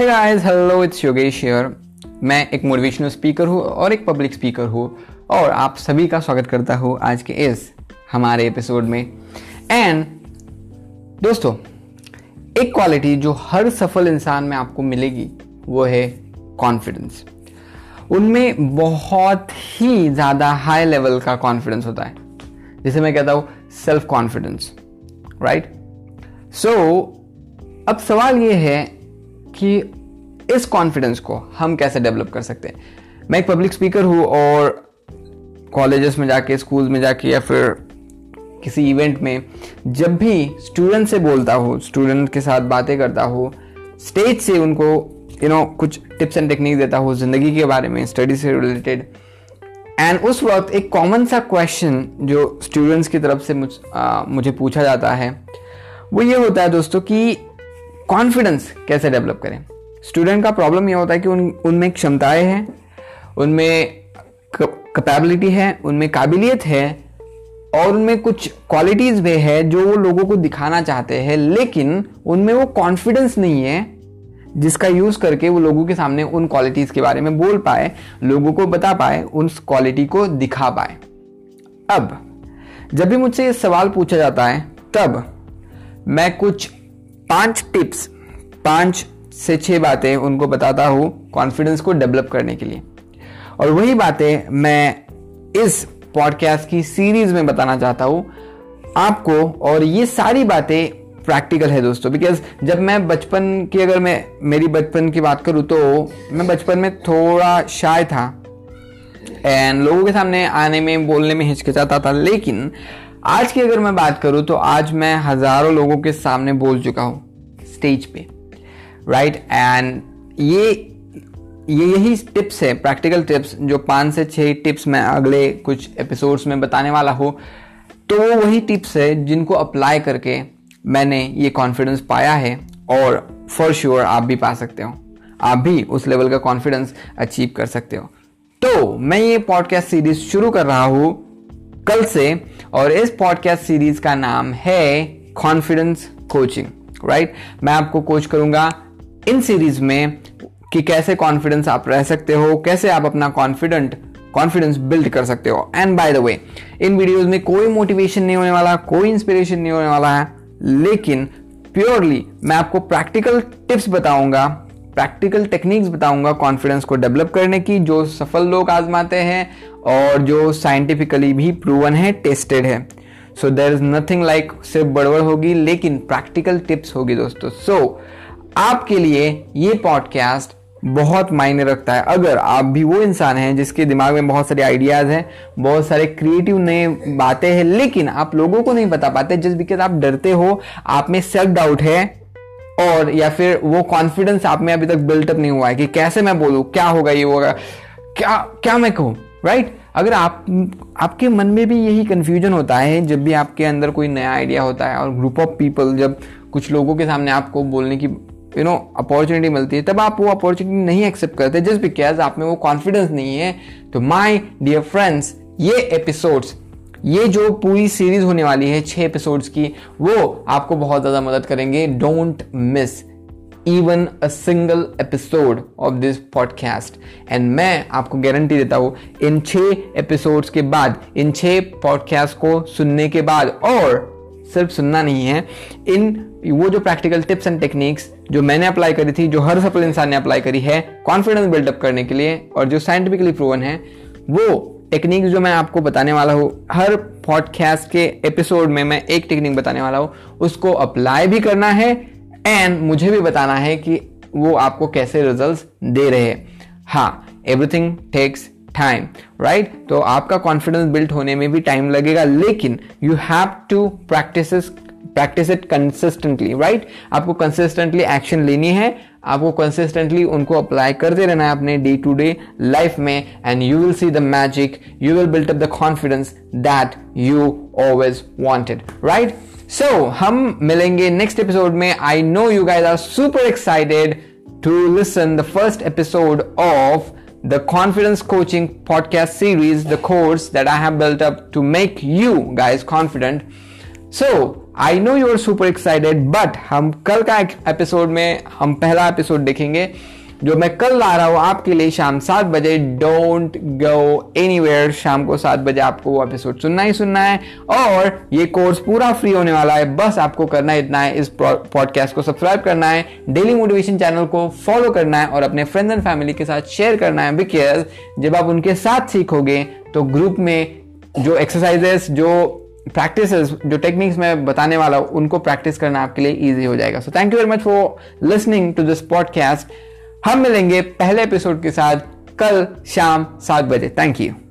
Hey guys hello it's Yogesh here मैं एक motivational speaker हूँ और एक पब्लिक स्पीकर हूँ और आप सभी का स्वागत करता हूँ आज के इस हमारे एपिसोड में। एंड दोस्तों, एक क्वालिटी जो हर सफल इंसान में आपको मिलेगी, वो है कॉन्फिडेंस उनमें बहुत ही ज़्यादा हाई लेवल का कॉन्फिडेंस होता है। जिसे मैं कहता हूँ सेल्फ कॉन्फिडेंस राइट सो अब सवाल ये है कि इस कॉन्फिडेंस को हम कैसे डेवलप कर सकते हैं? मैं एक पब्लिक स्पीकर हूँ और कॉलेजेस में जाके स्कूल में जाके या फिर किसी इवेंट में जब भी स्टूडेंट से बोलता हूँ स्टूडेंट के साथ बातें करता हूँ स्टेज से उनको यू नो कुछ टिप्स एंड टेक्निक देता हूँ ज़िंदगी के बारे में स्टडी से रिलेटेड एंड उस वक्त एक कॉमन सा क्वेश्चन जो स्टूडेंट्स की तरफ़ से मुझ, आ, मुझे पूछा जाता है वो ये होता है दोस्तों कि कॉन्फिडेंस कैसे डेवलप करें? स्टूडेंट का प्रॉब्लम यह होता है कि उन, उनमें क्षमताएँ हैं, उनमें कैपेबिलिटी है, उनमें काबिलियत है, और उनमें कुछ क्वालिटीज भी है जो वो लोगों को दिखाना चाहते हैं, लेकिन उनमें वो कॉन्फिडेंस नहीं है जिसका यूज़ करके वो लोगों के सामने उन क्वालिटीज के बारे में बोल पाए, लोगों को बता पाए उस क्वालिटी को दिखा पाए। अब, जब भी मुझसे ये सवाल पूछा जाता है, तब मैं कुछ पाँच टिप्स, पाँच से छह बातें उनको बताता हूँ कॉन्फिडेंस को डेवलप करने के लिए। और वही बातें मैं इस पॉडकास्ट की सीरीज़ में बताना चाहता हूँ आपको, और ये सारी बातें प्रैक्टिकल है दोस्तों बिकॉज़ जब मैं बचपन की अगर मैं, मेरी बचपन की बात करूँ तो मैं बचपन में थोड़ा शाय था। एंड लोगों के सामने आने में, बोलने में हिचकिचाता था, लेकिन आज की अगर मैं बात करूँ तो आज मैं हज़ारों लोगों के सामने बोल चुका हूँ स्टेज पे राइट right? एंड ये ये यही टिप्स है प्रैक्टिकल टिप्स जो पाँच से छह टिप्स मैं अगले कुछ एपिसोड्स में बताने वाला हूँ। तो वो वही टिप्स है जिनको अप्लाई करके मैंने ये कॉन्फिडेंस पाया है, और फॉर श्योर sure आप भी पा सकते हो। आप भी उस लेवल का कॉन्फिडेंस अचीव कर सकते हो। तो मैं ये पॉडकास्ट सीरीज़ शुरू कर रहा हूँ। कल से और इस पॉडकास्ट सीरीज़ का नाम है कॉन्फिडेंस कोचिंग राइट मैं आपको कोच करूँगा इन सीरीज़ में कि कैसे कॉन्फिडेंस आप रह सकते हो, कैसे आप अपना कॉन्फिडेंट कॉन्फिडेंस बिल्ड कर सकते हो। And by the way in videos में कोई मोटिवेशन नहीं होने वाला, कोई इंस्पिरेशन नहीं होने वाला है, लेकिन प्योरली मैं आपको प्रैक्टिकल टिप्स बताऊँगा प्रैक्टिकल टेक्निक्स बताऊँगा कॉन्फिडेंस को डेवलप करने की जो सफल लोग आजमाते हैं और जो साइंटिफिकली भी प्रूवन है टेस्टेड है। So there is nothing like सिर्फ़ बड़बड़ होगी लेकिन प्रैक्टिकल टिप्स होगी दोस्तों। सो so, आपके लिए ये पॉडकास्ट बहुत मायने रखता है। अगर आप भी वो इंसान हैं जिसके दिमाग में बहुत सारे आइडियाज़ हैं बहुत सारे क्रिएटिव नए बातें हैं लेकिन आप लोगों को नहीं बता पाते जस्ट बिकॉज़ आप डरते हो आप में सेल्फ डाउट है और या फिर वो कॉन्फिडेंस आप में अभी तक बिल्टअप नहीं हुआ है कि कैसे मैं बोलूँ, क्या होगा ये होगा क्या क्या मैं कहूँ राइट right? अगर आप, आपके मन में भी यही कंफ्यूजन होता है, जब भी आपके अंदर कोई नया आइडिया होता है और ग्रुप ऑफ़ पीपल जब कुछ लोगों के सामने आपको बोलने की यू नो अपॉर्चुनिटी मिलती है, तब आप वो अपॉर्चुनिटी नहीं एक्सेप्ट करते जस्ट बिकॉज़ आप में वो कॉन्फिडेंस नहीं है तो माई डियर फ्रेंड्स ये एपिसोड्स ये जो पूरी सीरीज़ होने वाली है, छह एपिसोड्स की, वो आपको बहुत ज़्यादा मदद करेंगे। Don't miss even a single episode of this podcast and मैं आपको गारंटी देता हूँ, इन छह एपिसोड्स के बाद, इन छह पॉडकास्ट को सुनने के बाद, और सिर्फ़ सुनना नहीं है, इन वो जो प्रैक्टिकल टिप्स एंड टेक्निक्स जो मैंने अप्लाई करी थी, जो हर सफल इंसान ने अप्लाई करी है कॉन्फिडेंस बिल्डअप करने के लिए, और जो साइंटिफिकली प्रूवन है, वो टेक्निक जो मैं आपको बताने वाला हूँ, हर पॉडकास्ट के एपिसोड में मैं एक टेक्निक बताने वाला हूँ, उसको अप्लाई भी करना है एंड मुझे भी बताना है कि वो आपको कैसे रिजल्ट्स दे रहे हैं। हाँ एवरीथिंग टेक्स टाइम राइट तो आपका कॉन्फिडेंस बिल्ड होने में भी टाइम लगेगा, लेकिन you have to practice practice it consistently right आपको कंसिस्टेंटली एक्शन लेनी है आपको कंसिस्टेंटली उनको अप्लाई करते रहना है अपने डे टू डे लाइफ में and you will see the magic you will built up the confidence that you always wanted right so हम मिलेंगे नेक्स्ट एपिसोड में. I know you guys are super excited to listen the first episode of the confidence coaching podcast series, the course that I have built up to make you guys confident. So I know you are super excited but हम कल का episode में हम पहला episode देखेंगे, जो मैं कल ला रहा हूँ आपके लिए शाम सात बजे। डोंट गो एनीवेयर शाम को सात बजे आपको वो एपिसोड सुनना ही सुनना है। और ये कोर्स पूरा फ्री होने वाला है। बस आपको करना इतना है, इस पॉडकास्ट को सब्सक्राइब करना है। डेली मोटिवेशन चैनल को फॉलो करना है और अपने फ्रेंड्स एंड फैमिली के साथ शेयर करना है। बिकॉज़ जब आप उनके साथ सीखोगे तो ग्रुप में जो एक्सरसाइजेस जो प्रैक्टिस जो टेक्निक्स मैं बताने वाला हूँ, उनको प्रैक्टिस करना आपके लिए ईजी हो जाएगा। So thank you very much for listening to this podcast हम मिलेंगे पहले एपिसोड के साथ कल शाम सात बजे। Thank you